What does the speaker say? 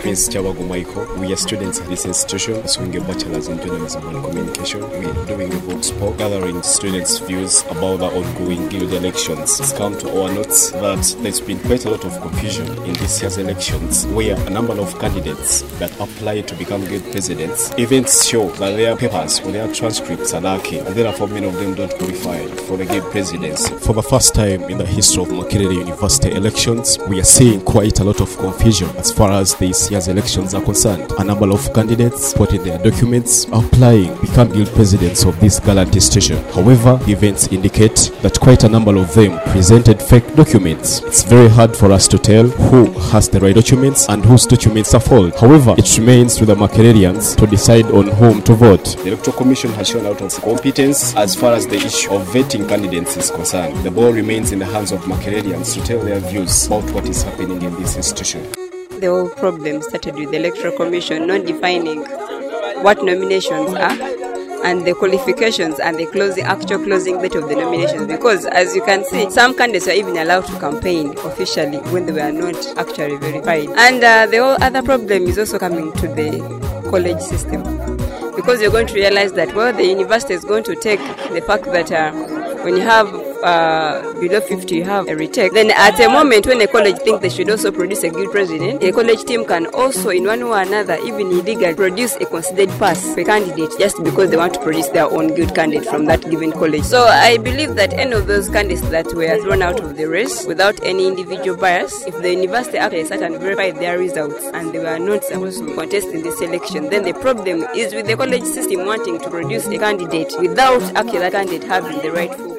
Prince Chawago Michael. We are students at this institution pursuing a bachelor's in journalism and communication. We are doing a vox pop, gathering students' views about the ongoing guild elections. It's come to our notes that there's been quite a lot of confusion in this year's elections, where a number of candidates that apply to become guild presidents even show that their papers or their transcripts are lacking, and therefore many of them don't qualify for the guild presidency. For the first time in the history of Makerere University elections, we are seeing quite a lot of confusion as far as this year's elections are concerned. A number of candidates put in their documents applying become guild presidents of this gallant station. However, events indicate that quite a number of them presented fake documents. It's very hard for us to tell who has the right documents and whose documents are false. However, it remains with the Makererians to decide on whom to vote. The Electoral Commission has shown out of competence as far as the issue of vetting candidates is concerned. The ball remains in the hands of Makererians to tell their views about what is happening in this institution. The whole problem started with the Electoral Commission not defining what nominations are and the qualifications and the actual closing date of the nominations. Because, as you can see, some candidates were even allowed to campaign officially when they were not actually verified. And uh, the whole other problem is also coming to the college system. Because you're going to realize that, well, the university is going to take the fact that uh, when you have uh, below 50, you have a retake. Then, at a moment when a college thinks they should also produce a good president, a college team can also, in one way or another, even illegally, produce a considered pass for a candidate just because they want to produce their own good candidate from that given college. So, I believe that any of those candidates that were thrown out of the race without any individual bias, if the university actually sat and verified their results and they were not supposed to contest in this election, then the problem is with the college system wanting to produce a candidate without actually that candidate having the rightful